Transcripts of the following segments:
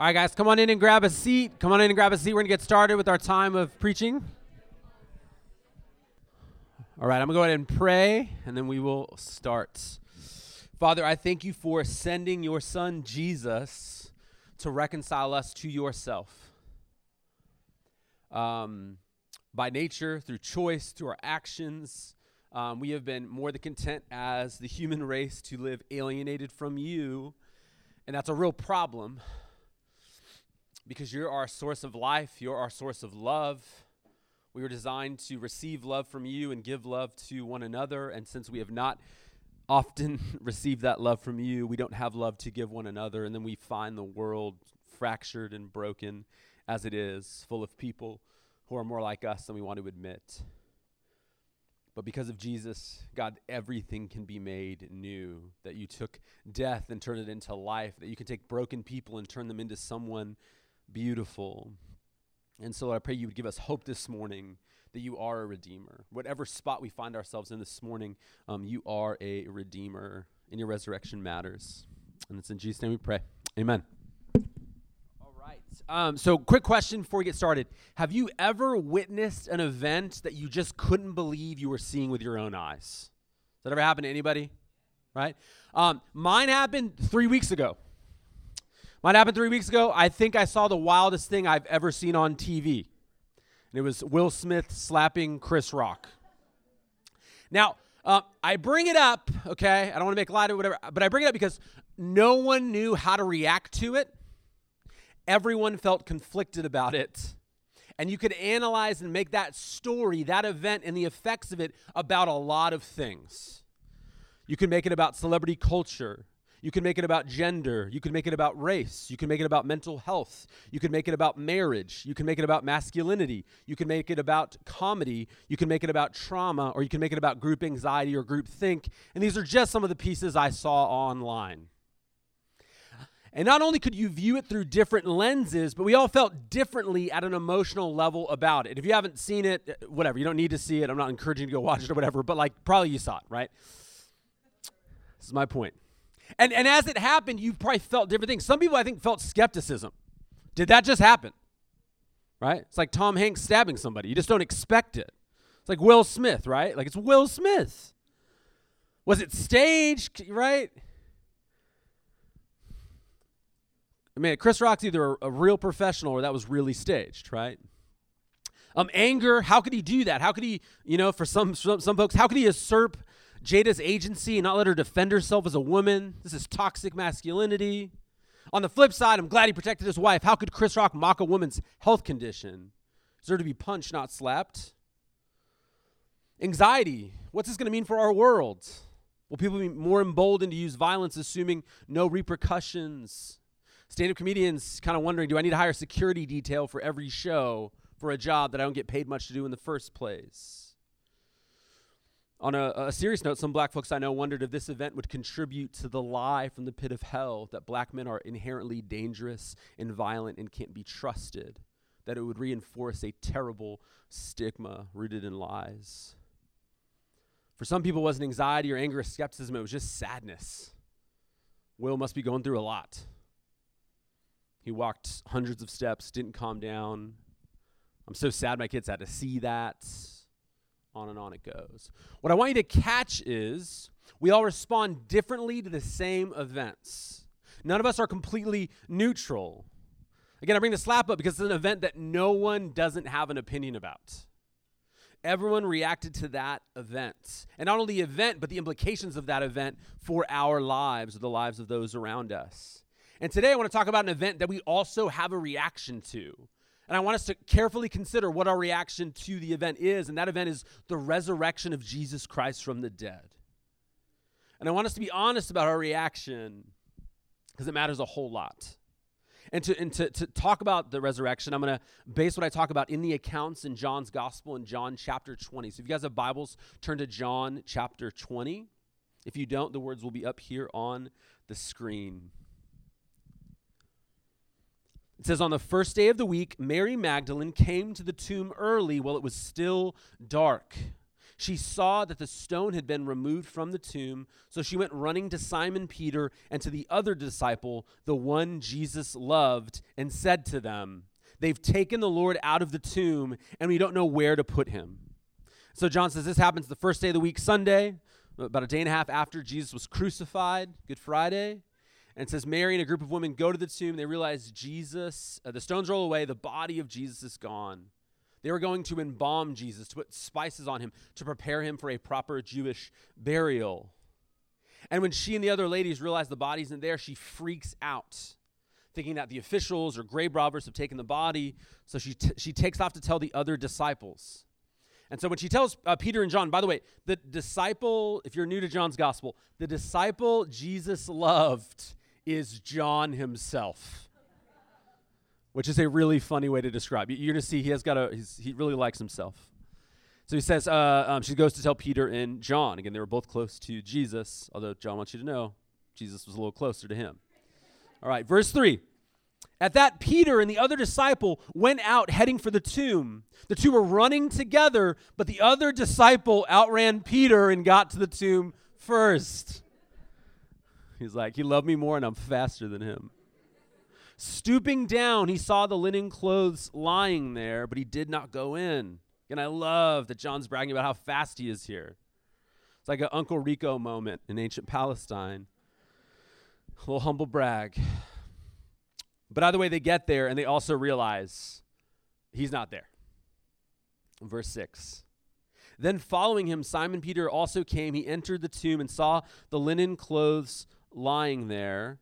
All right, guys, come on in and grab a seat. Come on in and grab a seat. We're going to get started with our time of preaching. All right, I'm going to go ahead and pray, and then we will start. Father, I thank you for sending your son Jesus to reconcile us to yourself. Um, by nature, through choice, through our actions, um, we have been more than content as the human race to live alienated from you, and that's a real problem because you're our source of life, you're our source of love. We were designed to receive love from you and give love to one another. And since we have not often received that love from you, we don't have love to give one another. And then we find the world fractured and broken as it is, full of people who are more like us than we want to admit. But because of Jesus, God, everything can be made new. That you took death and turned it into life. That you can take broken people and turn them into someone beautiful. And so, I pray you would give us hope this morning that you are a redeemer. Whatever spot we find ourselves in this morning, um, you are a redeemer, and your resurrection matters. And it's in Jesus' name we pray. Amen. All right. Um, so, quick question before we get started Have you ever witnessed an event that you just couldn't believe you were seeing with your own eyes? Does that ever happen to anybody? Right? Um, mine happened three weeks ago. Might happened three weeks ago. I think I saw the wildest thing I've ever seen on TV. And it was Will Smith slapping Chris Rock. Now, uh, I bring it up, okay? I don't want to make light of whatever, but I bring it up because no one knew how to react to it. Everyone felt conflicted about it. And you could analyze and make that story, that event, and the effects of it about a lot of things. You can make it about celebrity culture. You can make it about gender. You can make it about race. You can make it about mental health. You can make it about marriage. You can make it about masculinity. You can make it about comedy. You can make it about trauma, or you can make it about group anxiety or group think. And these are just some of the pieces I saw online. And not only could you view it through different lenses, but we all felt differently at an emotional level about it. If you haven't seen it, uh, whatever, you don't need to see it. I'm not encouraging you to go watch it or whatever, but like probably you saw it, right? This is my point. And, and as it happened, you probably felt different things. Some people, I think, felt skepticism. Did that just happen? Right? It's like Tom Hanks stabbing somebody. You just don't expect it. It's like Will Smith, right? Like it's Will Smith. Was it staged, right? I mean, Chris Rock's either a, a real professional or that was really staged, right? Um, anger, how could he do that? How could he, you know, for some, some, some folks, how could he usurp Jada's agency and not let her defend herself as a woman. This is toxic masculinity. On the flip side, I'm glad he protected his wife. How could Chris Rock mock a woman's health condition? Deserve to be punched, not slapped. Anxiety. What's this going to mean for our world? Will people be more emboldened to use violence, assuming no repercussions? Stand up comedians kind of wondering do I need to hire security detail for every show for a job that I don't get paid much to do in the first place? On a, a, serious note, some black folks I know wondered if this event would contribute to the lie from the pit of hell that black men are inherently dangerous and violent and can't be trusted, that it would reinforce a terrible stigma rooted in lies. For some people, it wasn't anxiety or anger or skepticism, it was just sadness. Will must be going through a lot. He walked hundreds of steps, didn't calm down. I'm so sad my kids had to see that on and on it goes. What I want you to catch is we all respond differently to the same events. None of us are completely neutral. Again, I bring the slap up because it's an event that no one doesn't have an opinion about. Everyone reacted to that event. And not only the event, but the implications of that event for our lives, or the lives of those around us. And today I want to talk about an event that we also have a reaction to. And I want us to carefully consider what our reaction to the event is, and that event is the resurrection of Jesus Christ from the dead. And I want us to be honest about our reaction because it matters a whole lot. And, to, and to, to talk about the resurrection, I'm going to base what I talk about in the accounts in John's gospel in John chapter 20. So if you guys have Bibles, turn to John chapter 20. If you don't, the words will be up here on the screen. It says, On the first day of the week, Mary Magdalene came to the tomb early while it was still dark. she saw that the stone had been removed from the tomb. So she went running to Simon Peter and to the other disciple, the one Jesus loved, and said to them, They've taken the Lord out of the tomb, and we don't know where to put him. So John says this happens the first day of the week, Sunday, about a day and a half after Jesus was crucified, Good Friday. And says Mary and a group of women go to the tomb. They realize Jesus, uh, the stones roll away, the body of Jesus is gone. They were going to embalm Jesus, to put spices on him, to prepare him for a proper Jewish burial. And when she and the other ladies realize the body isn't there, she freaks out, thinking that the officials or grave robbers have taken the body. So she, t- she takes off to tell the other disciples. And so when she tells uh, Peter and John, by the way, the disciple, if you're new to John's gospel, the disciple Jesus loved is John himself which is a really funny way to describe. You're going to see he has got a, he really likes himself. So he says, uh, um, she goes to tell Peter and John. Again, they were both close to Jesus, although John wants you to know Jesus was a little closer to him. All right, verse 3. At that, Peter and the other disciple went out heading for the tomb. The two were running together, but the other disciple outran Peter and got to the tomb first. He's like, He loved me more, and I'm faster than him. Stooping down, he saw the linen clothes lying there, but he did not go in. And I love that John's bragging about how fast he is here. It's like an Uncle Rico moment in ancient Palestine. A little humble brag. But either way, they get there and they also realize he's not there. Verse 6. Then following him, Simon Peter also came. He entered the tomb and saw the linen clothes lying there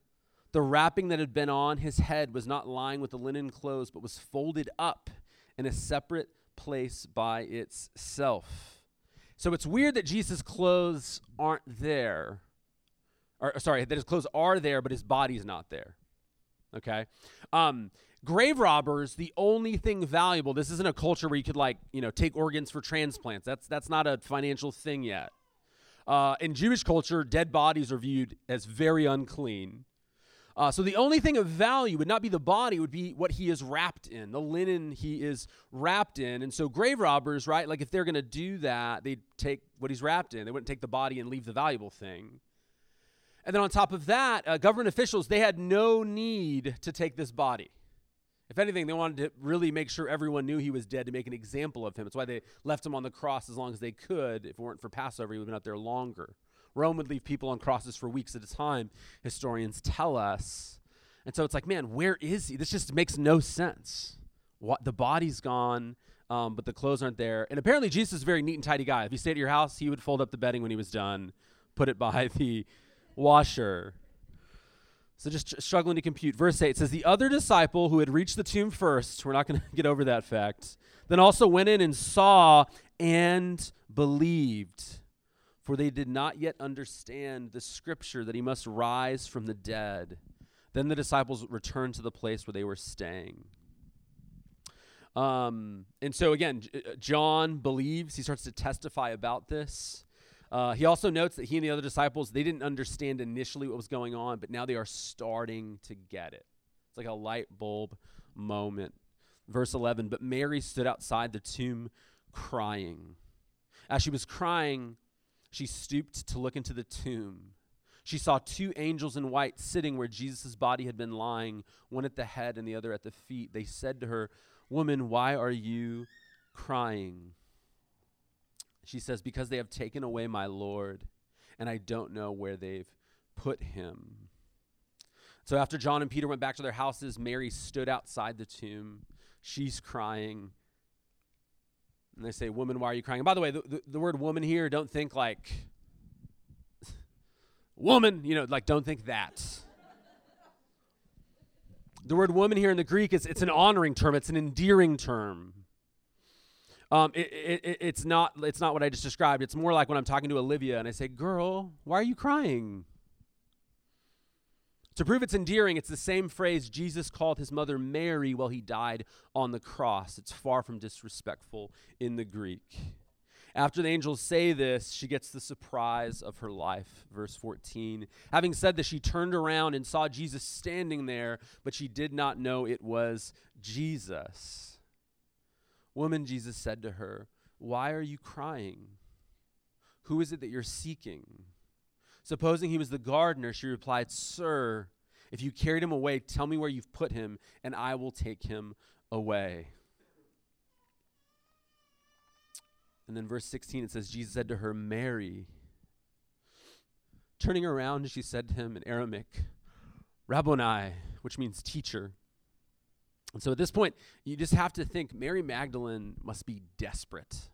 the wrapping that had been on his head was not lying with the linen clothes, but was folded up in a separate place by itself. So it's weird that Jesus' clothes aren't there. Or sorry, that his clothes are there, but his body's not there. Okay? Um, grave robbers, the only thing valuable, this isn't a culture where you could like, you know, take organs for transplants. That's that's not a financial thing yet. Uh, in Jewish culture, dead bodies are viewed as very unclean. Uh, so the only thing of value would not be the body, would be what he is wrapped in, the linen he is wrapped in. And so grave robbers, right? Like if they're going to do that, they'd take what he's wrapped in. They wouldn't take the body and leave the valuable thing. And then on top of that, uh, government officials, they had no need to take this body. If anything, they wanted to really make sure everyone knew he was dead to make an example of him. That's why they left him on the cross as long as they could. If it weren't for Passover, he would have been up there longer. Rome would leave people on crosses for weeks at a time, historians tell us. And so it's like, man, where is he? This just makes no sense. What, the body's gone, um, but the clothes aren't there. And apparently, Jesus is a very neat and tidy guy. If you stayed at your house, he would fold up the bedding when he was done, put it by the washer. So just tr- struggling to compute. Verse 8 says, The other disciple who had reached the tomb first, we're not going to get over that fact, then also went in and saw and believed for they did not yet understand the scripture that he must rise from the dead. Then the disciples returned to the place where they were staying. Um, and so again, John believes, he starts to testify about this. Uh, he also notes that he and the other disciples, they didn't understand initially what was going on, but now they are starting to get it. It's like a light bulb moment. Verse 11, but Mary stood outside the tomb crying. As she was crying, she stooped to look into the tomb. She saw two angels in white sitting where Jesus' body had been lying, one at the head and the other at the feet. They said to her, Woman, why are you crying? She says, Because they have taken away my Lord, and I don't know where they've put him. So after John and Peter went back to their houses, Mary stood outside the tomb. She's crying. And they say, Woman, why are you crying? And by the way, the, the, the word woman here, don't think like woman, you know, like don't think that. the word woman here in the Greek is it's an honoring term, it's an endearing term. Um, it, it, it's not it's not what I just described. It's more like when I'm talking to Olivia and I say, "Girl, why are you crying?" To prove it's endearing, it's the same phrase Jesus called his mother Mary while he died on the cross. It's far from disrespectful in the Greek. After the angels say this, she gets the surprise of her life. Verse 14. Having said this, she turned around and saw Jesus standing there, but she did not know it was Jesus. Woman, Jesus said to her, Why are you crying? Who is it that you're seeking? Supposing he was the gardener, she replied, Sir, if you carried him away, tell me where you've put him, and I will take him away. And then verse 16 it says, Jesus said to her, Mary. Turning around, she said to him in Aramaic, Rabboni, which means teacher. And so at this point, you just have to think Mary Magdalene must be desperate.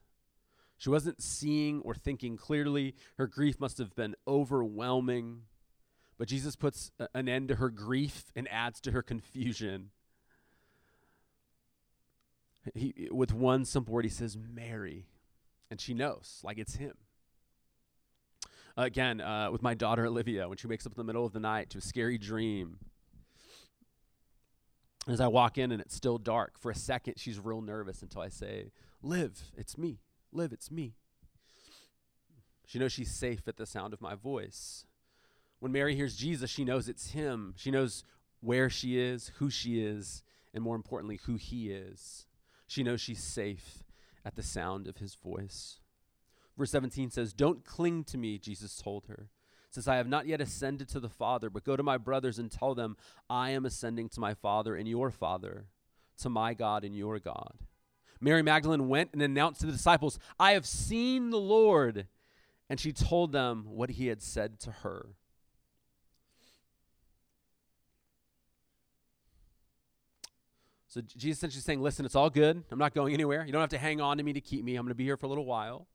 She wasn't seeing or thinking clearly. Her grief must have been overwhelming. But Jesus puts a, an end to her grief and adds to her confusion. He, with one simple word, he says, Mary. And she knows, like it's him. again, uh, with my daughter Olivia, when she wakes up in the middle of the night to a scary dream, as I walk in and it's still dark, for a second she's real nervous until I say, Liv, it's me. Liv, it's me. She knows she's safe at the sound of my voice. When Mary hears Jesus, she knows it's him. She knows where she is, who she is, and more importantly, who he is. She knows she's safe at the sound of his voice. Verse 17 says, Don't cling to me, Jesus told her, since I have not yet ascended to the Father, but go to my brothers and tell them, I am ascending to my Father and your Father, to my God and your God. Mary Magdalene went and announced to the disciples, I have seen the Lord. And she told them what he had said to her. So Jesus essentially saying, Listen, it's all good. I'm not going anywhere. You don't have to hang on to me to keep me. I'm going to be here for a little while.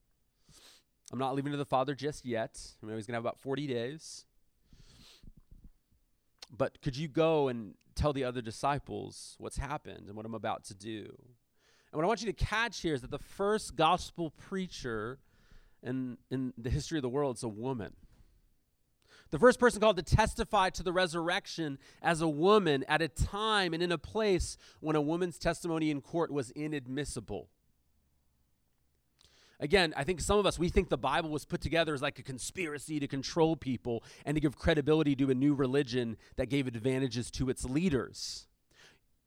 I'm not leaving to the Father just yet. I mean, he's going to have about 40 days. But could you go and tell the other disciples what's happened and what I'm about to do? And what I want you to catch here is that the first gospel preacher in, in the history of the world is a woman. The first person called to testify to the resurrection as a woman at a time and in a place when a woman's testimony in court was inadmissible. Again, I think some of us, we think the Bible was put together as like a conspiracy to control people and to give credibility to a new religion that gave advantages to its leaders.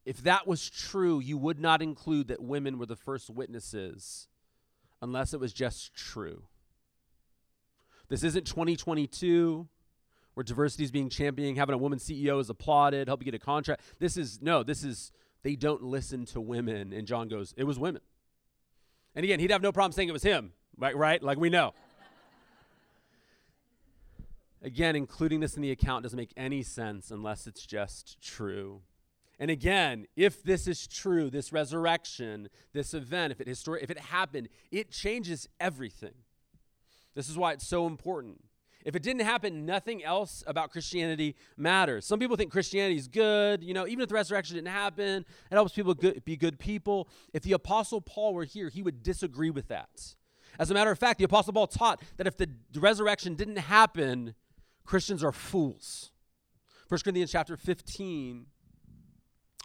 If that was true, you would not include that women were the first witnesses unless it was just true. This isn't 2022 where diversity is being championed, having a woman CEO is applauded, help you get a contract. This is no, this is they don't listen to women. And John goes, it was women. And again, he'd have no problem saying it was him, right? Right? Like we know. again, including this in the account doesn't make any sense unless it's just true. And again, if this is true, this resurrection, this event, if it histori- if it happened, it changes everything. This is why it's so important. If it didn't happen, nothing else about Christianity matters. Some people think Christianity is good. You know, even if the resurrection didn't happen, it helps people good, be good people. If the Apostle Paul were here, he would disagree with that. As a matter of fact, the Apostle Paul taught that if the resurrection didn't happen, Christians are fools. 1 Corinthians chapter 15,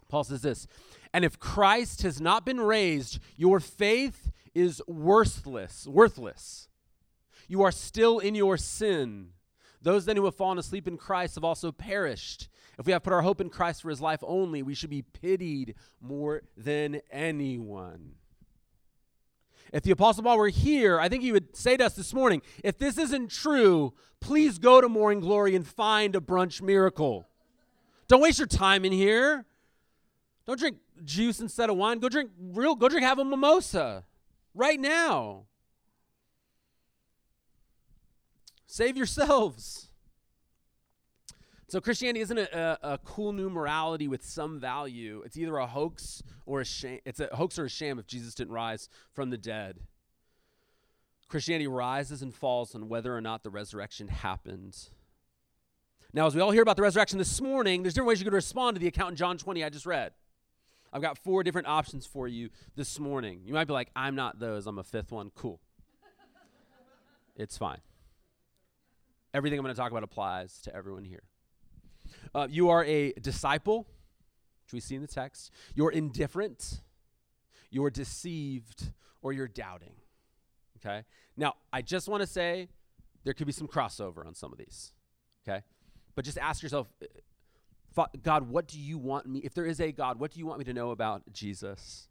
Paul says this And if Christ has not been raised, your faith is worthless. Worthless. You are still in your sin. Those then who have fallen asleep in Christ have also perished. If we have put our hope in Christ for his life only, we should be pitied more than anyone. If the Apostle Paul were here, I think he would say to us this morning if this isn't true, please go to Morning Glory and find a brunch miracle. Don't waste your time in here. Don't drink juice instead of wine. Go drink real, go drink, have a mimosa right now. Save yourselves. So Christianity isn't a, a, a, cool new morality with some value. It's either a hoax or a sham. It's a hoax or a sham if Jesus didn't rise from the dead. Christianity rises and falls on whether or not the resurrection happened. Now, as we all hear about the resurrection this morning, there's different ways you could respond to the account in John 20 I just read. I've got four different options for you this morning. You might be like, I'm not those, I'm a fifth one. Cool. it's fine everything I'm going to talk about applies to everyone here. Uh, you are a disciple, which we see in the text. You're indifferent, you're deceived, or you're doubting. Okay? Now, I just want to say there could be some crossover on some of these. Okay? But just ask yourself, uh, God, what do you want me, if there is a God, what do you want me to know about Jesus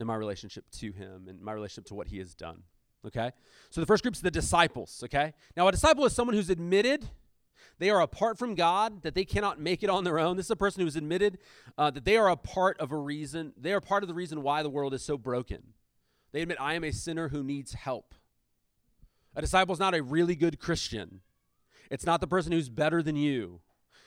and my relationship to him and my relationship to what he has done? Okay? So the first group is the disciples, okay? Now, a disciple is someone who's admitted they are apart from God, that they cannot make it on their own. This is a person who has admitted uh, that they are a part of a reason, they are part of the reason why the world is so broken. They admit, I am a sinner who needs help. A disciple is not a really good Christian, it's not the person who's better than you.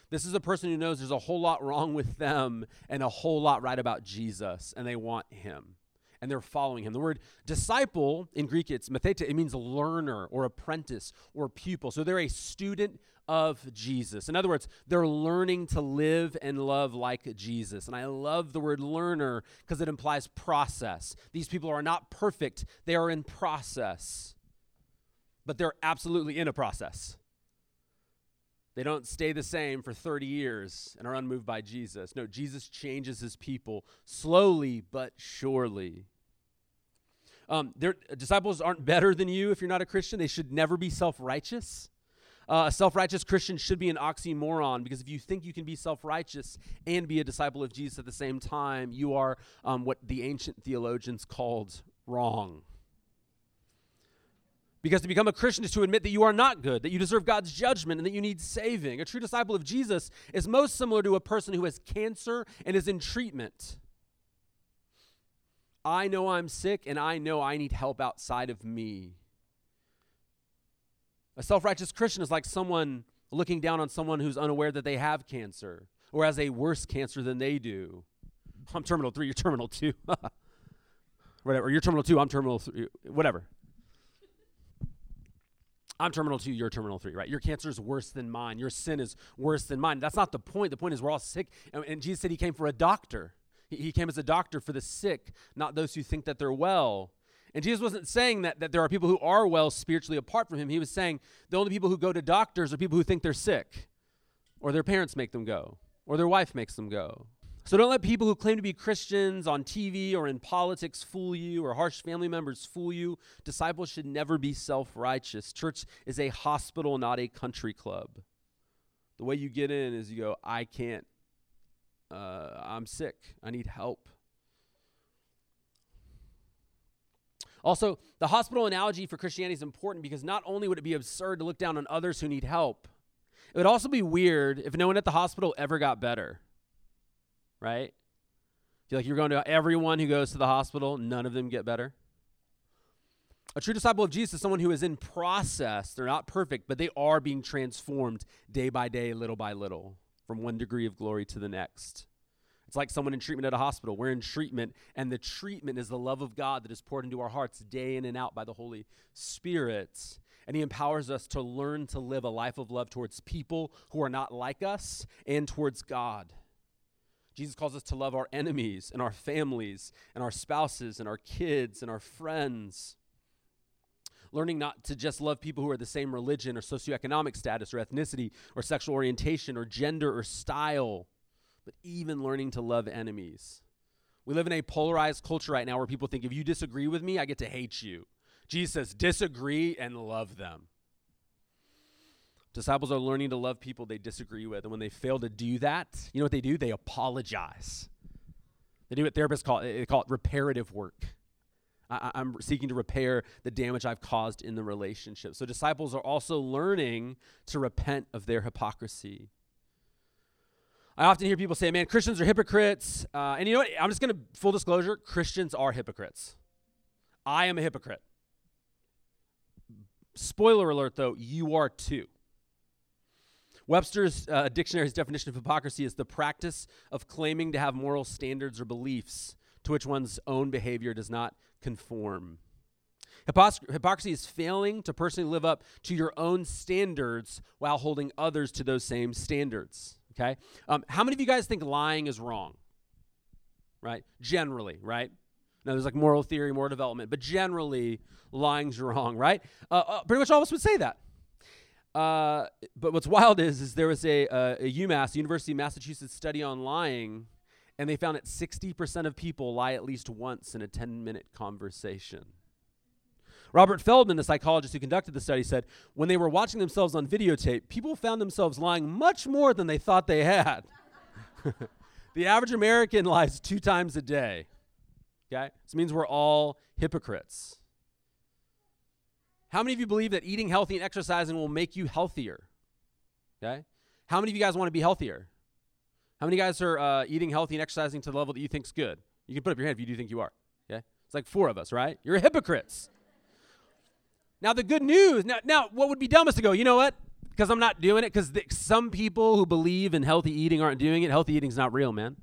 This is a person who knows there's a whole lot wrong with them and a whole lot right about Jesus, and they want him and they're following him. The word disciple in Greek, it's matheta, it means learner or apprentice or pupil. So they're a student of Jesus. In other words, they're learning to live and love like Jesus. And I love the word learner because it implies process. These people are not perfect, they are in process, but they're absolutely in a process. They don't stay the same for 30 years and are unmoved by Jesus. No, Jesus changes his people slowly but surely. Um, their disciples aren't better than you if you're not a Christian. They should never be self righteous. Uh, a self righteous Christian should be an oxymoron because if you think you can be self righteous and be a disciple of Jesus at the same time, you are um, what the ancient theologians called wrong. Because to become a Christian is to admit that you are not good, that you deserve God's judgment, and that you need saving. A true disciple of Jesus is most similar to a person who has cancer and is in treatment. I know I'm sick, and I know I need help outside of me. A self righteous Christian is like someone looking down on someone who's unaware that they have cancer or has a worse cancer than they do. I'm terminal three, you're terminal two. whatever. You're terminal two, I'm terminal three, whatever. I'm terminal two, you're terminal three, right? Your cancer is worse than mine. Your sin is worse than mine. That's not the point. The point is we're all sick. And, and Jesus said he came for a doctor. He, came as a doctor for the sick, not those who think that they're well. And Jesus wasn't saying that, that there are people who are well spiritually apart from him. He was saying the only people who go to doctors are people who think they're sick, or their parents make them go, or their wife makes them go. So don't let people who claim to be Christians on TV or in politics fool you, or harsh family members fool you. Disciples should never be self righteous. Church is a hospital, not a country club. The way you get in is you go, I can't, uh, I'm sick, I need help. Also, the hospital analogy for Christianity is important because not only would it be absurd to look down on others who need help, it would also be weird if no one at the hospital ever got better. Right? Feel like you're going to everyone who goes to the hospital, none of them get better. A true disciple of Jesus is someone who is in process. They're not perfect, but they are being transformed day by day, little by little, from one degree of glory to the next. It's like someone in treatment at a hospital. We're in treatment, and the treatment is the love of God that is poured into our hearts day in and out by the Holy Spirit. And He empowers us to learn to live a life of love towards people who are not like us and towards God. Jesus calls us to love our enemies and our families and our spouses and our kids and our friends. Learning not to just love people who are the same religion or socioeconomic status or ethnicity or sexual orientation or gender or style but even learning to love enemies. We live in a polarized culture right now where people think if you disagree with me, I get to hate you. Jesus says, disagree and love them. Disciples are learning to love people they disagree with. And when they fail to do that, you know what they do? They apologize. They do what therapists call it, they call it reparative work. I, I'm seeking to repair the damage I've caused in the relationship. So disciples are also learning to repent of their hypocrisy. I often hear people say, man, Christians are hypocrites. Uh, and you know what? I'm just going to, full disclosure, Christians are hypocrites. I am a hypocrite. Spoiler alert, though, you are too. Webster's uh, dictionary's definition of hypocrisy is the practice of claiming to have moral standards or beliefs to which one's own behavior does not conform. hypocrisy is failing to personally live up to your own standards while holding others to those same standards. Okay? Um, how many of you guys think lying is wrong? Right? Generally, right? Now, there's like moral theory, more development, but generally, lying's wrong, right? Uh, uh, pretty much all of us would say that. Uh, but what's wild is, is there was a, uh, a UMass, University of Massachusetts study on lying, and they found that 60% of people lie at least once in a 10 minute conversation. Robert Feldman, the psychologist who conducted the study, said when they were watching themselves on videotape, people found themselves lying much more than they thought they had. the average American lies two times a day. Okay? This means we're all hypocrites. How many of you believe that eating healthy and exercising will make you healthier? Okay. How many of you guys want to be healthier? How many guys are uh, eating healthy and exercising to the level that you think's good? You can put up your hand if you do think you are. Okay. It's like four of us, right? You're hypocrites. Now the good news. Now, now what would be dumb is to go. You know what? Because I'm not doing it. Because some people who believe in healthy eating aren't doing it. Healthy eating's not real, man.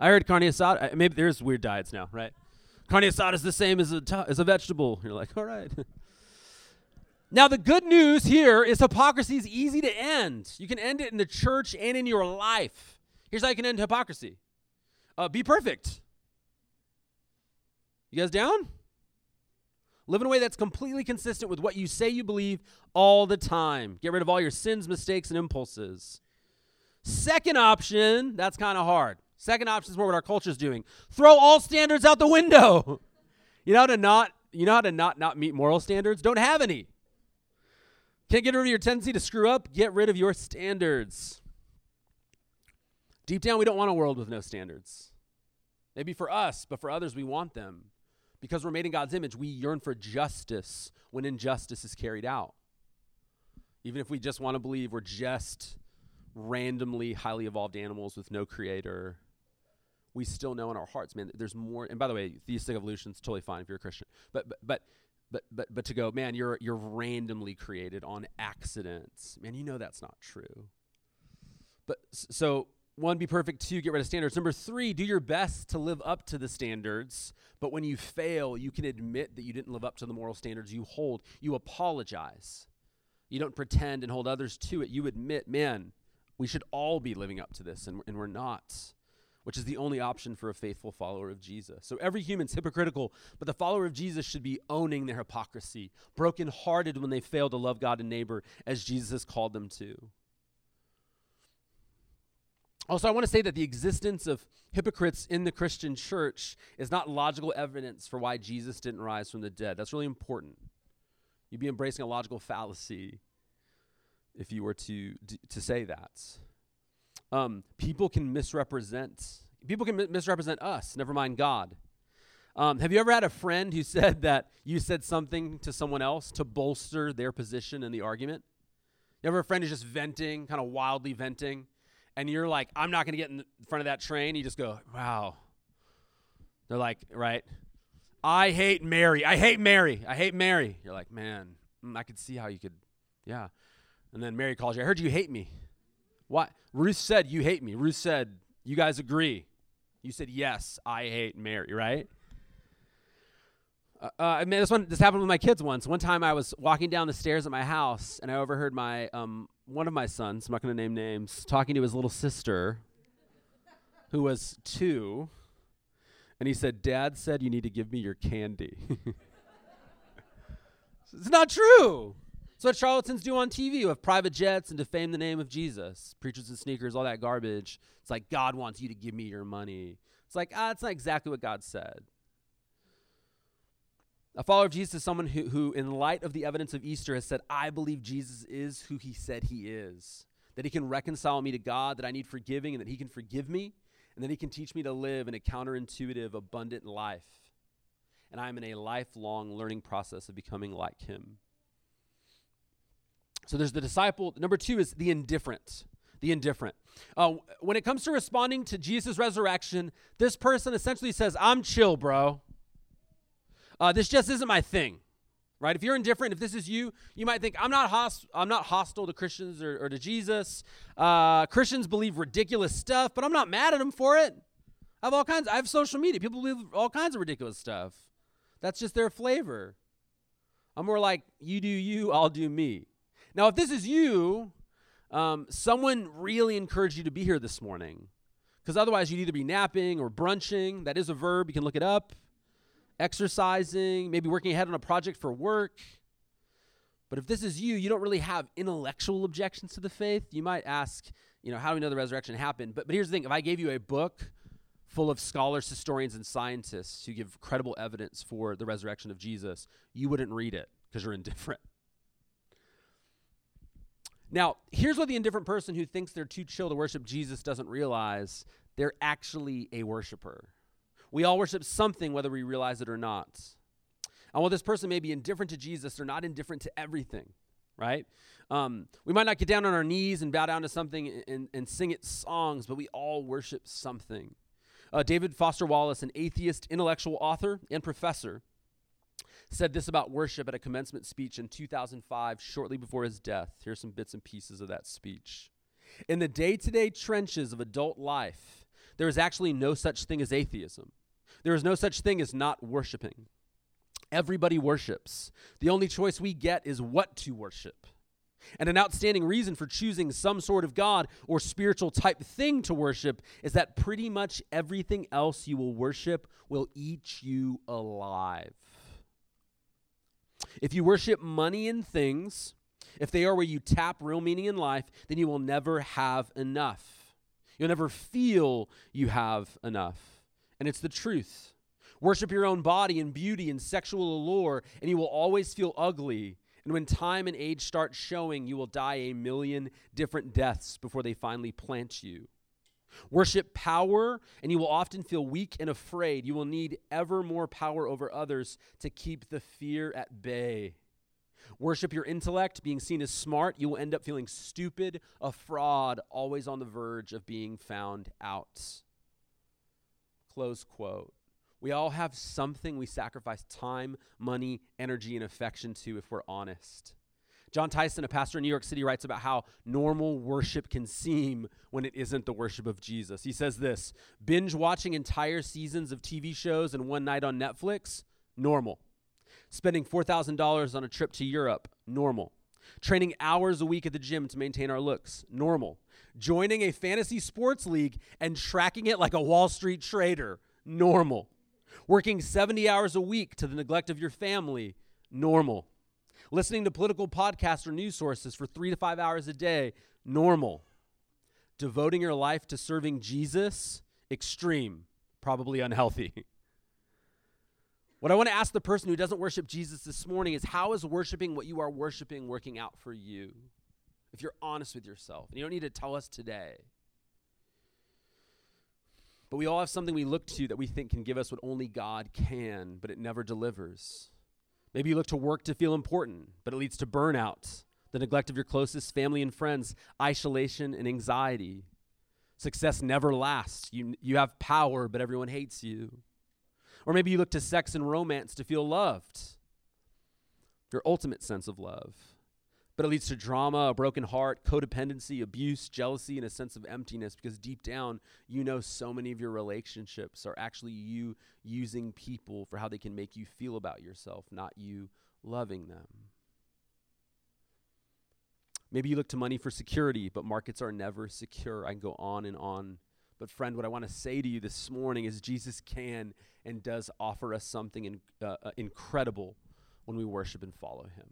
I heard carne asada. Maybe there's weird diets now, right? Carne asada is the same as a, t- as a vegetable. You're like, all right. now, the good news here is hypocrisy is easy to end. You can end it in the church and in your life. Here's how you can end hypocrisy uh, be perfect. You guys down? Live in a way that's completely consistent with what you say you believe all the time. Get rid of all your sins, mistakes, and impulses. Second option, that's kind of hard. Second option is more what our culture is doing. Throw all standards out the window. you know how to not you know how to not not meet moral standards? Don't have any. Can't get rid of your tendency to screw up? Get rid of your standards. Deep down, we don't want a world with no standards. Maybe for us, but for others, we want them. Because we're made in God's image, we yearn for justice when injustice is carried out. Even if we just want to believe we're just randomly highly evolved animals with no creator, we still know in our hearts, man, there's more. And by the way, theistic evolution is totally fine if you're a Christian. But but but but but but to go, man, you're you're randomly created on accidents. Man, you know that's not true. But so one, be perfect. Two, get rid of standards. Number three, do your best to live up to the standards. But when you fail, you can admit that you didn't live up to the moral standards you hold. You apologize. You don't pretend and hold others to it. You admit, man, we should all be living up to this, and, and we're not which is the only option for a faithful follower of Jesus. So every human's hypocritical, but the follower of Jesus should be owning their hypocrisy, brokenhearted when they fail to love God and neighbor as Jesus has called them to. Also, I want to say that the existence of hypocrites in the Christian church is not logical evidence for why Jesus didn't rise from the dead. That's really important. You'd be embracing a logical fallacy if you were to, to say that. Um, people can misrepresent. People can mi- misrepresent us. Never mind God. Um, have you ever had a friend who said that you said something to someone else to bolster their position in the argument? You ever a friend who's just venting, kind of wildly venting, and you're like, "I'm not going to get in front of that train." You just go, "Wow." They're like, "Right." I hate Mary. I hate Mary. I hate Mary. You're like, man, mm, I could see how you could, yeah. And then Mary calls you. I heard you hate me. What? Ruth said, You hate me. Ruth said, You guys agree. You said, Yes, I hate Mary, right? Uh, uh, I mean, this one this happened with my kids once. One time, I was walking down the stairs at my house, and I overheard my um, one of my sons. I'm not going to name names, talking to his little sister, who was two, and he said, "Dad said you need to give me your candy." it's not true. So what charlatans do on TV You have private jets and defame the name of Jesus, preachers and sneakers, all that garbage. It's like God wants you to give me your money. It's like ah, it's not exactly what God said. A follower of Jesus is someone who, who, in light of the evidence of Easter, has said, I believe Jesus is who he said he is. That he can reconcile me to God, that I need forgiving, and that he can forgive me, and that he can teach me to live in a counterintuitive, abundant life. And I'm in a lifelong learning process of becoming like him. So there's the disciple. Number two is the indifferent. The indifferent. Uh, when it comes to responding to Jesus' resurrection, this person essentially says, I'm chill, bro. Uh, this just isn't my thing. Right? If you're indifferent, if this is you, you might think, I'm not, host- I'm not hostile to Christians or, or to Jesus. Uh, Christians believe ridiculous stuff, but I'm not mad at them for it. I have all kinds. I have social media. People believe all kinds of ridiculous stuff. That's just their flavor. I'm more like, you do you, I'll do me. Now, if this is you, um, someone really encouraged you to be here this morning. Because otherwise, you'd either be napping or brunching. That is a verb. You can look it up. Exercising, maybe working ahead on a project for work. But if this is you, you don't really have intellectual objections to the faith. You might ask, you know, how do we know the resurrection happened? But, but here's the thing if I gave you a book full of scholars, historians, and scientists who give credible evidence for the resurrection of Jesus, you wouldn't read it because you're indifferent. Now, here's what the indifferent person who thinks they're too chill to worship Jesus doesn't realize they're actually a worshiper. We all worship something, whether we realize it or not. And while this person may be indifferent to Jesus, they're not indifferent to everything, right? Um, we might not get down on our knees and bow down to something and, and sing its songs, but we all worship something. Uh, David Foster Wallace, an atheist intellectual author and professor, said this about worship at a commencement speech in 2005, shortly before his death. Here's some bits and pieces of that speech. In the day to day trenches of adult life, there is actually no such thing as atheism. There is no such thing as not worshiping. Everybody worships. The only choice we get is what to worship. And an outstanding reason for choosing some sort of God or spiritual type thing to worship is that pretty much everything else you will worship will eat you alive. If you worship money and things, if they are where you tap real meaning in life, then you will never have enough. You'll never feel you have enough. And it's the truth. Worship your own body and beauty and sexual allure, and you will always feel ugly. And when time and age start showing, you will die a million different deaths before they finally plant you. Worship power, and you will often feel weak and afraid. You will need ever more power over others to keep the fear at bay. Worship your intellect, being seen as smart, you will end up feeling stupid, a fraud, always on the verge of being found out. Close quote. We all have something we sacrifice time, money, energy, and affection to if we're honest. Jon Tyson, a pastor in New York City, writes about how normal worship can seem when it isn't the worship of Jesus. He says this binge watching entire seasons of TV shows and one night on Netflix, normal. Spending $4,000 on a trip to Europe, normal. Training hours a week at the gym to maintain our looks, normal. Joining a fantasy sports league and tracking it like a Wall Street trader, normal. Working 70 hours a week to the neglect of your family, normal Listening to political podcasts or news sources for three to five hours a day, normal. Devoting your life to serving Jesus, extreme, probably unhealthy. What I want to ask the person who doesn't worship Jesus this morning is how is worshiping what you are worshiping working out for you? If you're honest with yourself, and you don't need to tell us today. But we all have something we look to that we think can give us what only God can, but it never delivers. Maybe you look to work to feel important, but it leads to burnout, the neglect of your closest family and friends, isolation and anxiety. Success never lasts. You, you have power, but everyone hates you. Or maybe you look to sex and romance to feel loved, your ultimate sense of love but it leads to drama, a broken heart, codependency, abuse, jealousy, and a sense of emptiness because deep down, you know so many of your relationships are actually you using people for how they can make you feel about yourself, not you loving them. Maybe you look to money for security, but markets are never secure. I can go on and on. But, friend, what I want to say to you this morning is Jesus can and does offer us something in, uh, uh, incredible when we worship and follow him.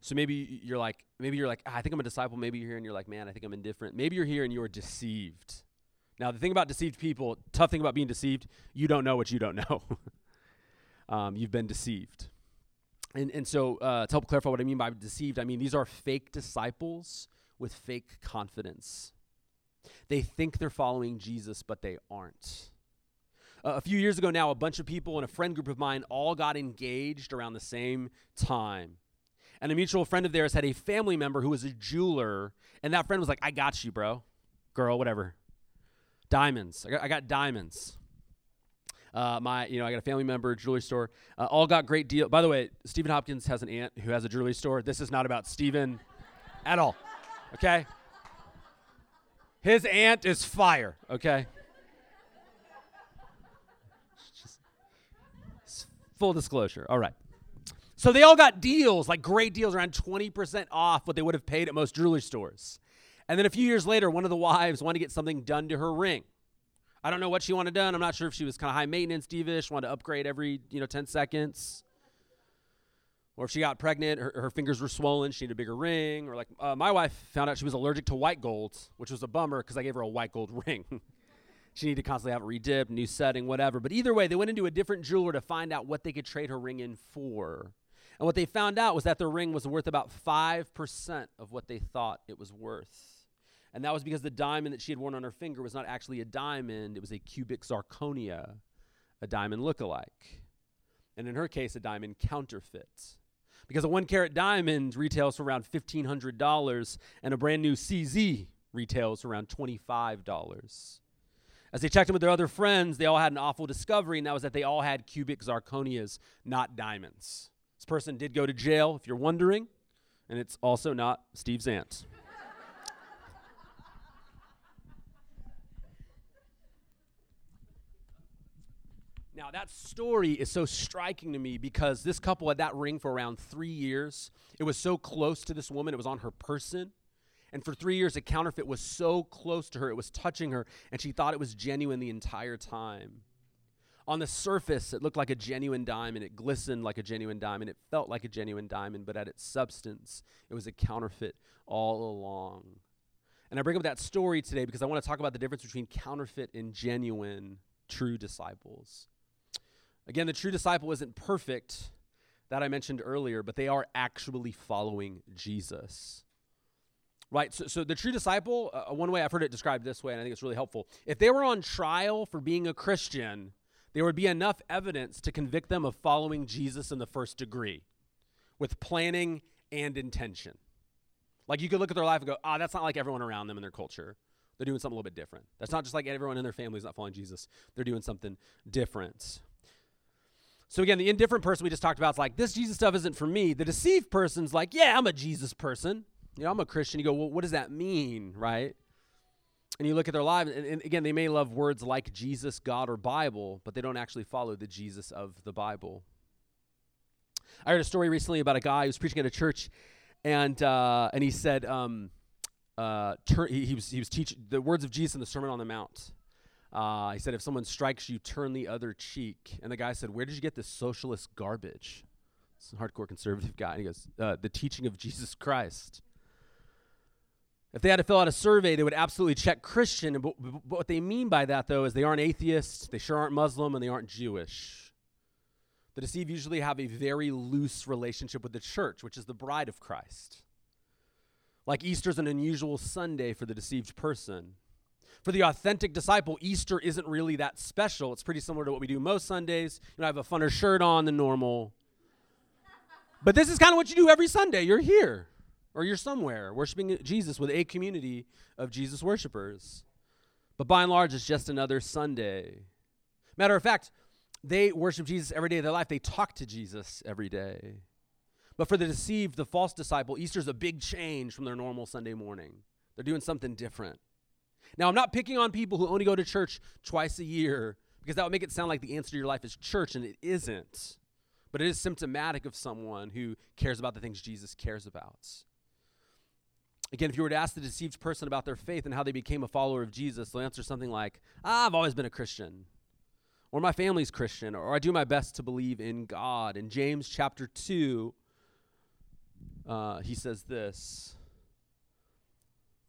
So maybe you're like, maybe you're like, ah, I think I'm a disciple. Maybe you're here and you're like, man, I think I'm indifferent. Maybe you're here and you're deceived. Now, the thing about deceived people, tough thing about being deceived, you don't know what you don't know. um, you've been deceived. And, and so, uh, to help clarify what I mean by deceived, I mean these are fake disciples with fake confidence. They think they're following Jesus, but they aren't. Uh, a few years ago now, a bunch of people and a friend group of mine all got engaged around the same time and a mutual friend of theirs had a family member who was a jeweler, and that friend was like, "I got you, bro, girl, whatever, diamonds. I got, I got diamonds." Uh, my, you know, I got a family member, jewelry store. Uh, all got great deal. By the way, Stephen Hopkins has an aunt who has a jewelry store. This is not about Stephen at all. Okay. His aunt is fire. Okay. Full disclosure. All right. So they all got deals, like great deals, around 20% off what they would have paid at most jewelry stores. And then a few years later, one of the wives wanted to get something done to her ring. I don't know what she wanted done. I'm not sure if she was kind of high maintenance, divish, wanted to upgrade every you know 10 seconds, or if she got pregnant, her, her fingers were swollen, she needed a bigger ring, or like uh, my wife found out she was allergic to white gold, which was a bummer because I gave her a white gold ring. she needed to constantly have it redipped, new setting, whatever. But either way, they went into a different jeweler to find out what they could trade her ring in for. And what they found out was that their ring was worth about 5% of what they thought it was worth. And that was because the diamond that she had worn on her finger was not actually a diamond, it was a cubic zirconia, a diamond look-alike. And in her case, a diamond counterfeit. Because a one carat diamond retails for around $1,500 and a brand new CZ retails for around $25. As they checked in with their other friends, they all had an awful discovery, and that was that they all had cubic zirconias, not diamonds. Person did go to jail, if you're wondering, and it's also not Steve Zant. Now, that story is so striking to me because this couple had that ring for around three years. It was so close to this woman, it was on her person. And for three years, a counterfeit was so close to her, it was touching her, and she thought it was genuine the entire time. On the surface, it looked like a genuine diamond. It glistened like a genuine diamond. It felt like a genuine diamond, but at its substance, it was a counterfeit all along. And I bring up that story today because I want to talk about the difference between counterfeit and genuine true disciples. Again, the true disciple isn't perfect, that I mentioned earlier, but they are actually following Jesus. Right? So, so the true disciple, uh, one way I've heard it described this way, and I think it's really helpful. If they were on trial for being a Christian, there would be enough evidence to convict them of following Jesus in the first degree with planning and intention. Like you could look at their life and go, ah, oh, that's not like everyone around them in their culture. They're doing something a little bit different. That's not just like everyone in their family is not following Jesus. They're doing something different. So again, the indifferent person we just talked about is like, this Jesus stuff isn't for me. The deceived person's like, yeah, I'm a Jesus person. You know, I'm a Christian. You go, well, what does that mean, right? And you look at their lives, and, and again, they may love words like Jesus, God, or Bible, but they don't actually follow the Jesus of the Bible. I heard a story recently about a guy who was preaching at a church, and uh, and he said, um, uh, he, he, was he was teaching the words of Jesus in the Sermon on the Mount. Uh, he said, if someone strikes you, turn the other cheek. And the guy said, where did you get this socialist garbage? It's a hardcore conservative guy. And he goes, uh, the teaching of Jesus Christ. If they had to fill out a survey, they would absolutely check Christian. But, but what they mean by that, though, is they aren't atheists, they sure aren't Muslim, and they aren't Jewish. The deceived usually have a very loose relationship with the church, which is the bride of Christ. Like Easter's an unusual Sunday for the deceived person. For the authentic disciple, Easter isn't really that special. It's pretty similar to what we do most Sundays. You know, I have a funner shirt on than normal. But this is kind of what you do every Sunday. You're here or you're somewhere worshiping Jesus with a community of Jesus worshipers. But by and large, it's just another Sunday. Matter of fact, they worship Jesus every day of their life. They talk to Jesus every day. But for the deceived, the false disciple, Easter's a big change from their normal Sunday morning. They're doing something different. Now, I'm not picking on people who only go to church twice a year because that would make it sound like the answer to your life is church, and it isn't. But it is symptomatic of someone who cares about the things Jesus cares about. Again, if you were to ask the deceived person about their faith and how they became a follower of Jesus, they'll answer something like, ah, I've always been a Christian, or my family's Christian, or I do my best to believe in God. In James chapter 2, uh, he says this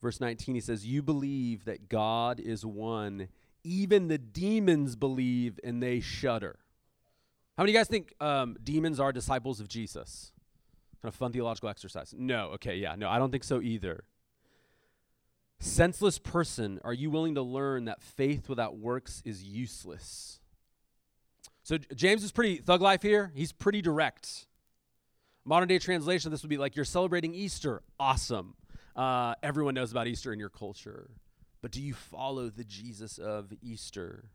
Verse 19, he says, You believe that God is one. Even the demons believe and they shudder. How many of you guys think um, demons are disciples of Jesus? Kind of fun theological exercise. No, okay, yeah, no, I don't think so either. Senseless person, are you willing to learn that faith without works is useless? So James is pretty thug life here. He's pretty direct. Modern day translation, this would be like you're celebrating Easter. Awesome. Uh, everyone knows about Easter in your culture. But do you follow the Jesus of Easter?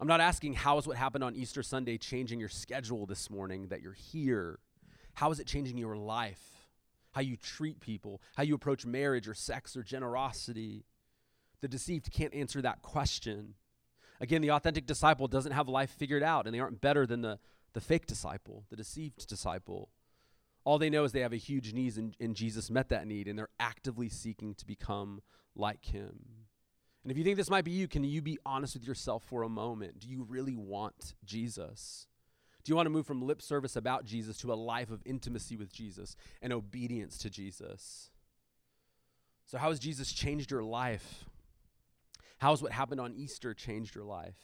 I'm not asking how is what happened on Easter Sunday changing your schedule this morning that you're here. How is it changing your life? How you treat people, how you approach marriage or sex or generosity? The deceived can't answer that question. Again, the authentic disciple doesn't have life figured out, and they aren't better than the, the fake disciple, the deceived disciple. All they know is they have a huge need, and, and Jesus met that need, and they're actively seeking to become like him. And if you think this might be you, can you be honest with yourself for a moment? Do you really want Jesus? Do you want to move from lip service about Jesus to a life of intimacy with Jesus and obedience to Jesus? So, how has Jesus changed your life? How has what happened on Easter changed your life?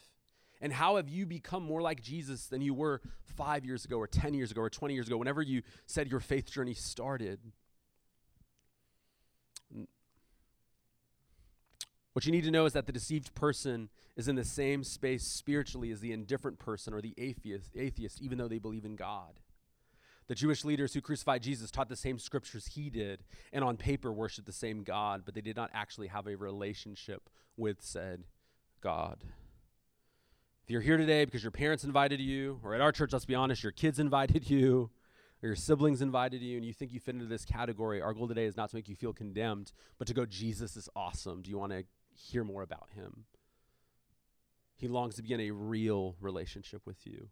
And how have you become more like Jesus than you were five years ago, or 10 years ago, or 20 years ago, whenever you said your faith journey started? What you need to know is that the deceived person is in the same space spiritually as the indifferent person or the atheist, atheist even though they believe in God. The Jewish leaders who crucified Jesus taught the same scriptures he did and on paper worshiped the same God, but they did not actually have a relationship with said God. If you're here today because your parents invited you, or at our church, let's be honest, your kids invited you, or your siblings invited you, and you think you fit into this category, our goal today is not to make you feel condemned, but to go, Jesus is awesome. Do you want to hear more about him? He longs to begin a real relationship with you.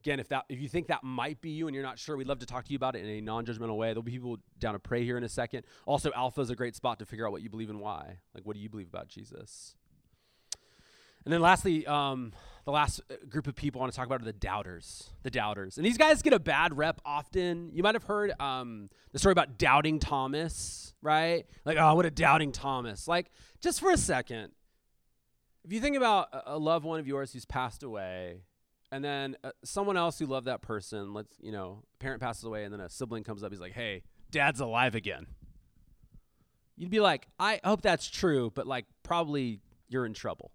Again, if that if you think that might be you and you're not sure, we'd love to talk to you about it in a non-judgmental way. There'll be people down to pray here in a second. Also, Alpha is a great spot to figure out what you believe and why. Like, what do you believe about Jesus? And then lastly, um, the last uh, group of people I want to talk about are the doubters. The doubters. And these guys get a bad rep often. You might have heard um, the story about doubting Thomas, right? Like, oh, what a doubting Thomas. Like, just for a second, if you think about a, loved one of yours who's passed away, and then uh, someone else who loved that person, let's, you know, parent passes away, and then a sibling comes up, he's like, hey, dad's alive again. You'd be like, I hope that's true, but like, probably you're in trouble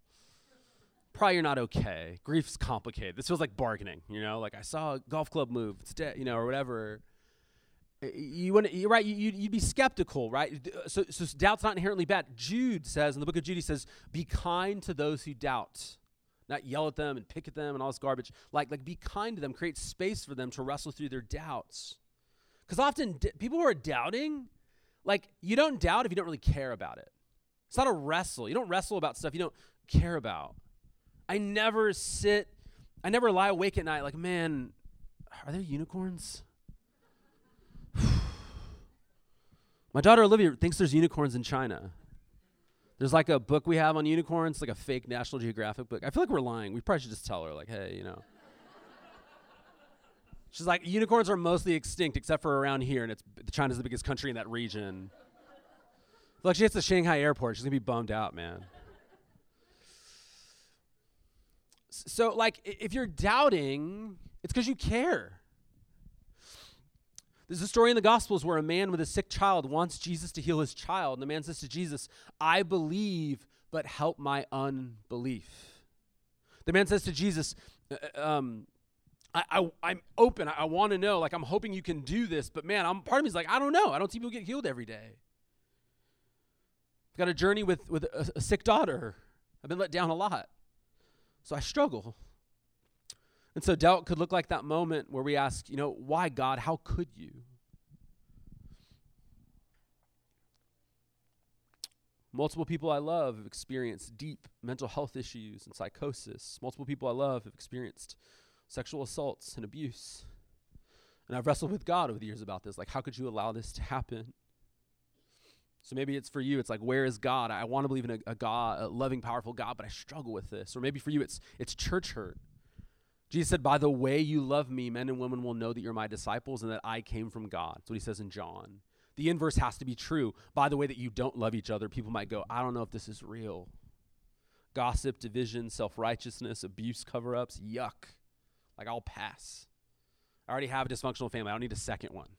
probably you're not okay. Grief's complicated. This feels like bargaining, you know, like I saw a golf club move, it's dead, you know, or whatever. You want you're right. You, you'd be skeptical, right? Uh, so, so doubt's not inherently bad. Jude says in the book of Jude, he says, "Be kind to those who doubt, not yell at them and pick at them and all this garbage. Like, like be kind to them. Create space for them to wrestle through their doubts. Because often d- people who are doubting, like you don't doubt if you don't really care about it. It's not a wrestle. You don't wrestle about stuff you don't care about. I never sit, I never lie awake at night like, man, are there unicorns? My daughter Olivia thinks there's unicorns in China. There's like a book we have on unicorns, like a fake National Geographic book. I feel like we're lying. We probably should just tell her, like, hey, you know. She's like, unicorns are mostly extinct except for around here, and it's China's the biggest country in that region. Like she hits the Shanghai airport, she's gonna be bummed out, man. So, like, if you're doubting, it's because you care. There's a story in the Gospels where a man with a sick child wants Jesus to heal his child. And the man says to Jesus, I believe, but help my unbelief. The man says to Jesus, uh, uh, um, I, I, am open. I, I want to know. Like, I'm hoping you can do this. But man, I'm, part of me is like, I don't know. I don't see people get healed every day. I've got a journey with, with a, a sick daughter. I've been let down a lot. So I struggle. And so doubt could look like that moment where we ask, you know, why God? How could you? Multiple people I love have experienced deep mental health issues and psychosis. Multiple people I love have experienced sexual assaults and abuse. And I've wrestled with God over the years about this. Like, how could you allow this to happen? So maybe it's for you, it's like, where is God? I want to believe in a, a, God, a loving, powerful God, but I struggle with this. Or maybe for you, it's it's church hurt. Jesus said, By the way you love me, men and women will know that you're my disciples and that I came from God. That's what he says in John. The inverse has to be true. By the way that you don't love each other, people might go, I don't know if this is real. Gossip, division, self righteousness, abuse, cover ups, yuck. Like, I'll pass. I already have a dysfunctional family. I don't need a second one.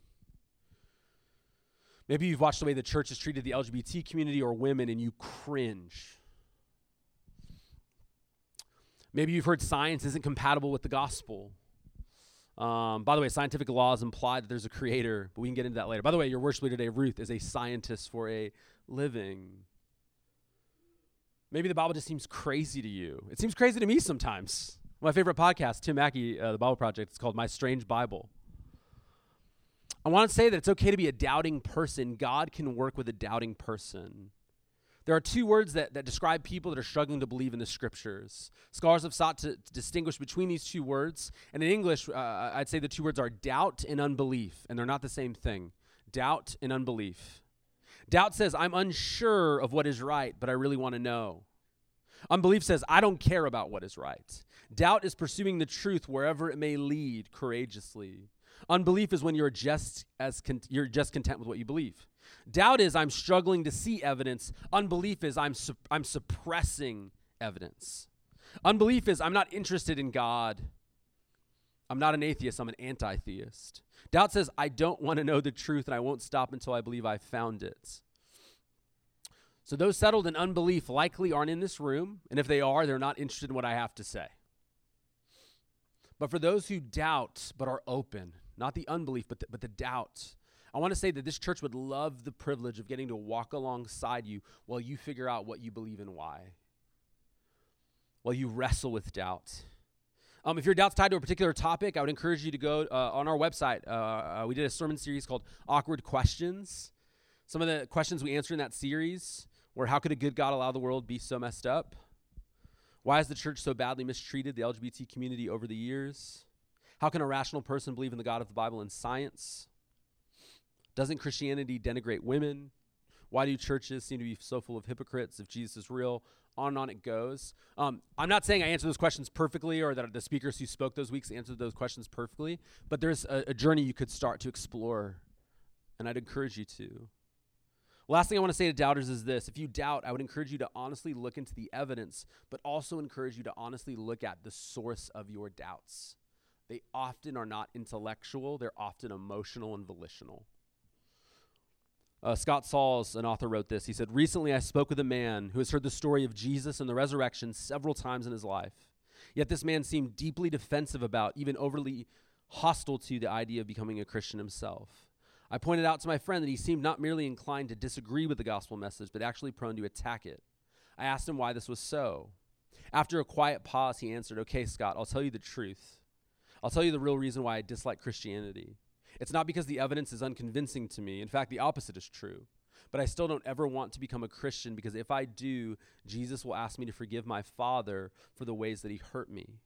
Maybe you've watched the way the church has treated the LGBT community or women and you cringe. Maybe you've heard science isn't compatible with the gospel. Um, by the way, scientific laws imply that there's a creator, but we can get into that later. By the way, your worship leader today, Ruth, is a scientist for a living. Maybe the Bible just seems crazy to you. It seems crazy to me sometimes. My favorite podcast, Tim Mackie, uh, the Bible Project, it's called My Strange Bible. I want to say that it's okay to be a doubting person. God can work with a doubting person. There are two words that, that describe people that are struggling to believe in the scriptures. Scholars have sought to, to distinguish between these two words. And in English, uh, I'd say the two words are doubt and unbelief, and they're not the same thing. Doubt and unbelief. Doubt says, I'm unsure of what is right, but I really want to know. Unbelief says, I don't care about what is right. Doubt is pursuing the truth wherever it may lead courageously. Unbelief is when you're just as con- you're just content with what you believe. Doubt is I'm struggling to see evidence. Unbelief is I'm su- I'm suppressing evidence. Unbelief is I'm not interested in God. I'm not an atheist, I'm an anti-theist. Doubt says I don't want to know the truth and I won't stop until I believe I found it. So those settled in unbelief likely aren't in this room, and if they are, they're not interested in what I have to say. But for those who doubt but are open, not the unbelief, but the, but the doubt, I want to say that this church would love the privilege of getting to walk alongside you while you figure out what you believe and why, while you wrestle with doubt. Um, if your doubt's tied to a particular topic, I would encourage you to go uh, on our website. Uh, uh, we did a sermon series called Awkward Questions. Some of the questions we answered in that series were How could a good God allow the world be so messed up? Why is the church so badly mistreated the LGBT community over the years? How can a rational person believe in the God of the Bible and science? Doesn't Christianity denigrate women? Why do churches seem to be so full of hypocrites if Jesus is real? On and on it goes. Um, I'm not saying I answer those questions perfectly or that the speakers who spoke those weeks answered those questions perfectly, but there's a, a journey you could start to explore, and I'd encourage you to. Last thing I want to say to doubters is this if you doubt, I would encourage you to honestly look into the evidence, but also encourage you to honestly look at the source of your doubts. They often are not intellectual, they're often emotional and volitional. Uh, Scott Sauls, an author, wrote this. He said, Recently I spoke with a man who has heard the story of Jesus and the resurrection several times in his life. Yet this man seemed deeply defensive about, even overly hostile to, the idea of becoming a Christian himself. I pointed out to my friend that he seemed not merely inclined to disagree with the gospel message, but actually prone to attack it. I asked him why this was so. After a quiet pause, he answered, Okay, Scott, I'll tell you the truth. I'll tell you the real reason why I dislike Christianity. It's not because the evidence is unconvincing to me. In fact, the opposite is true. But I still don't ever want to become a Christian because if I do, Jesus will ask me to forgive my father for the ways that he hurt me.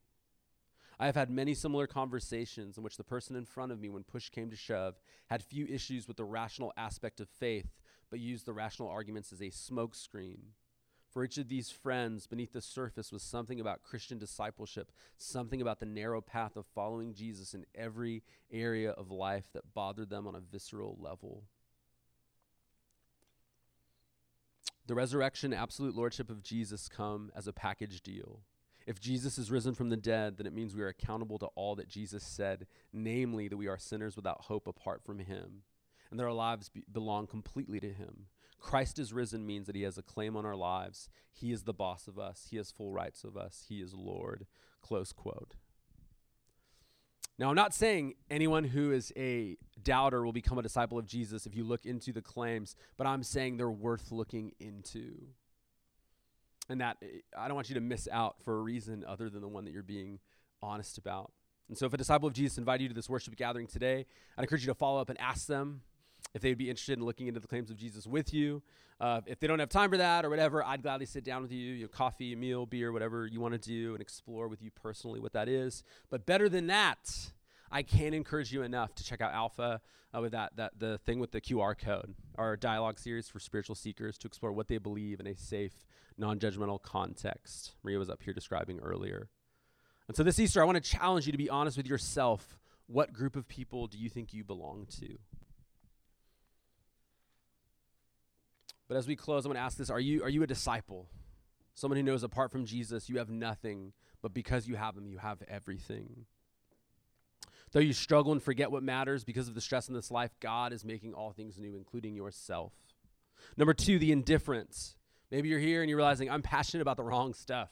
I have had many similar conversations in which the person in front of me, when push came to shove, had few issues with the rational aspect of faith, but used the rational arguments as a smokescreen. For each of these friends, beneath the surface was something about Christian discipleship, something about the narrow path of following Jesus in every area of life that bothered them on a visceral level. The resurrection, absolute lordship of Jesus come as a package deal. If Jesus is risen from the dead, then it means we are accountable to all that Jesus said, namely that we are sinners without hope apart from him, and that our lives be- belong completely to him. Christ is risen means that he has a claim on our lives. He is the boss of us. He has full rights of us. He is Lord. Close quote. Now, I'm not saying anyone who is a doubter will become a disciple of Jesus if you look into the claims, but I'm saying they're worth looking into. And that I don't want you to miss out for a reason other than the one that you're being honest about. And so, if a disciple of Jesus invited you to this worship gathering today, I'd encourage you to follow up and ask them if they'd be interested in looking into the claims of Jesus with you. Uh, if they don't have time for that or whatever, I'd gladly sit down with you, you know, coffee, meal, beer, whatever you want to do, and explore with you personally what that is. But better than that, I can't encourage you enough to check out Alpha uh, with that, that the thing with the QR code, our dialogue series for spiritual seekers to explore what they believe in a safe, non-judgmental context. Maria was up here describing earlier. And so this Easter, I want to challenge you to be honest with yourself. What group of people do you think you belong to? But as we close, I'm going to ask this Are you, are you a disciple? Someone who knows apart from Jesus, you have nothing, but because you have him, you have everything. Though you struggle and forget what matters because of the stress in this life, God is making all things new, including yourself. Number two, the indifference. Maybe you're here and you're realizing I'm passionate about the wrong stuff.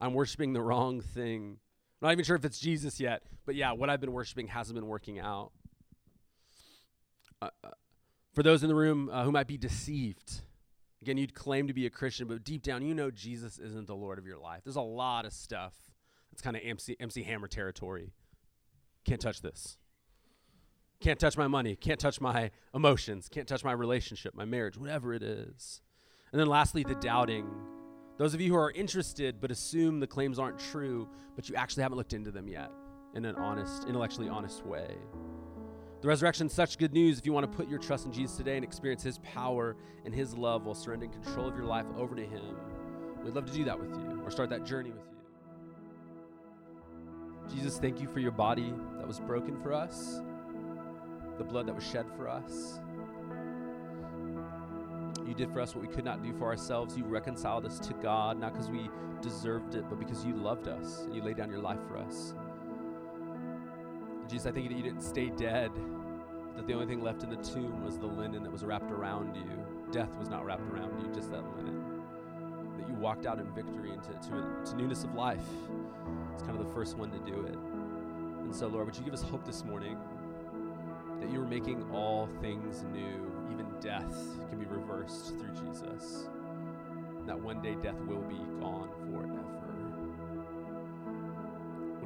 I'm worshiping the wrong thing. I'm not even sure if it's Jesus yet, but yeah, what I've been worshiping hasn't been working out. Uh, uh for those in the room uh, who might be deceived, again, you'd claim to be a Christian, but deep down, you know Jesus isn't the Lord of your life. There's a lot of stuff that's kind of MC, MC Hammer territory. Can't touch this. Can't touch my money. Can't touch my emotions. Can't touch my relationship, my marriage, whatever it is. And then lastly, the doubting. Those of you who are interested but assume the claims aren't true, but you actually haven't looked into them yet in an honest, intellectually honest way. The resurrection is such good news if you want to put your trust in Jesus today and experience His power and His love while surrendering control of your life over to Him. We'd love to do that with you or start that journey with you. Jesus, thank you for your body that was broken for us, the blood that was shed for us. You did for us what we could not do for ourselves. You reconciled us to God, not because we deserved it, but because you loved us and you laid down your life for us. Jesus, I thank you that you didn't stay dead, that the only thing left in the tomb was the linen that was wrapped around you. death was not wrapped around you, just that linen. That you walked out in victory into to, to newness of life. It's kind of the first one to do it. And so, Lord, would you give us hope this morning that you are making all things new, even death can be reversed through Jesus. That one day death will be gone forever.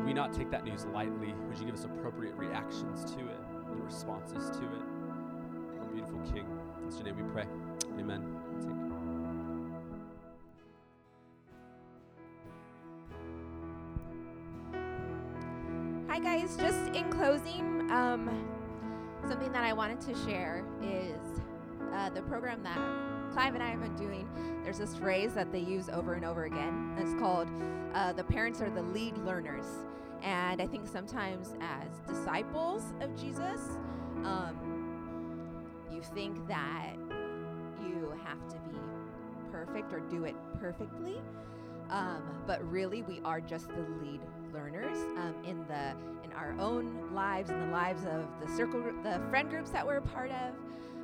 Would we not take that news lightly? Would you give us appropriate reactions to it and responses to it? Our beautiful King. In your name we pray. Amen. Hi, guys. Just in closing, um, something that I wanted to share is uh, the program that Clive and I have been doing. There's this phrase that they use over and over again. It's called uh, the parents are the lead learners. And I think sometimes as disciples of Jesus, um, you think that you have to be perfect or do it perfectly. Um, but really, we are just the lead learners um, in the in our own lives, in the lives of the circle, the friend groups that we're a part of,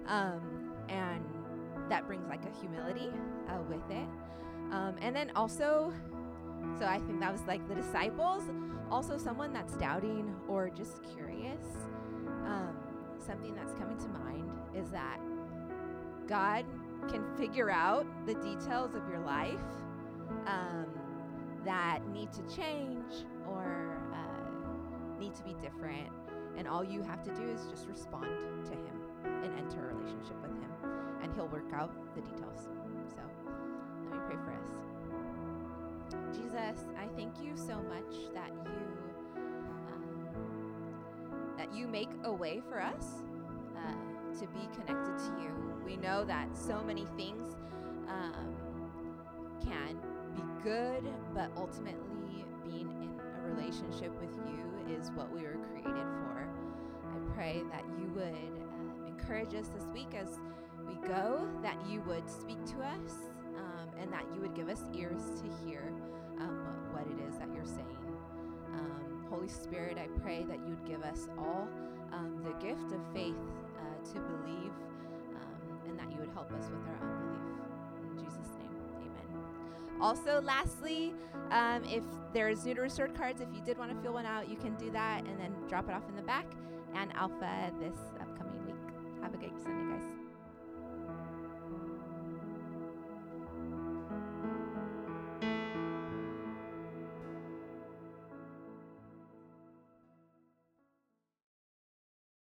um, and that brings like a humility uh, with it. Um, and then also, so I think that was like the disciples also someone that's doubting or just curious, um, something that's coming to mind is that God can figure out the details of your life um, that need to change or uh, need to be different. And all you have to do is just respond to Him and enter a relationship with Him, and He'll work out the details. So let me pray for us. Jesus, I thank you so much that you um, that you make a way for us uh, to be connected to you. We know that so many things um, can be good, but ultimately being in a relationship with you is what we were created for. I pray that you would uh, encourage us this week as we go, that you would speak to us, um, and that you would give us ears to hear um, what it is that you're saying. Um, Holy Spirit, I pray that you'd give us all um, the gift of faith uh, to believe um, and that you would help us with our unbelief. In Jesus' name, amen. Also, lastly, um, if there's new to restored cards, if you did want to fill one out, you can do that and then drop it off in the back and Alpha this upcoming week. Have a great Sunday, guys.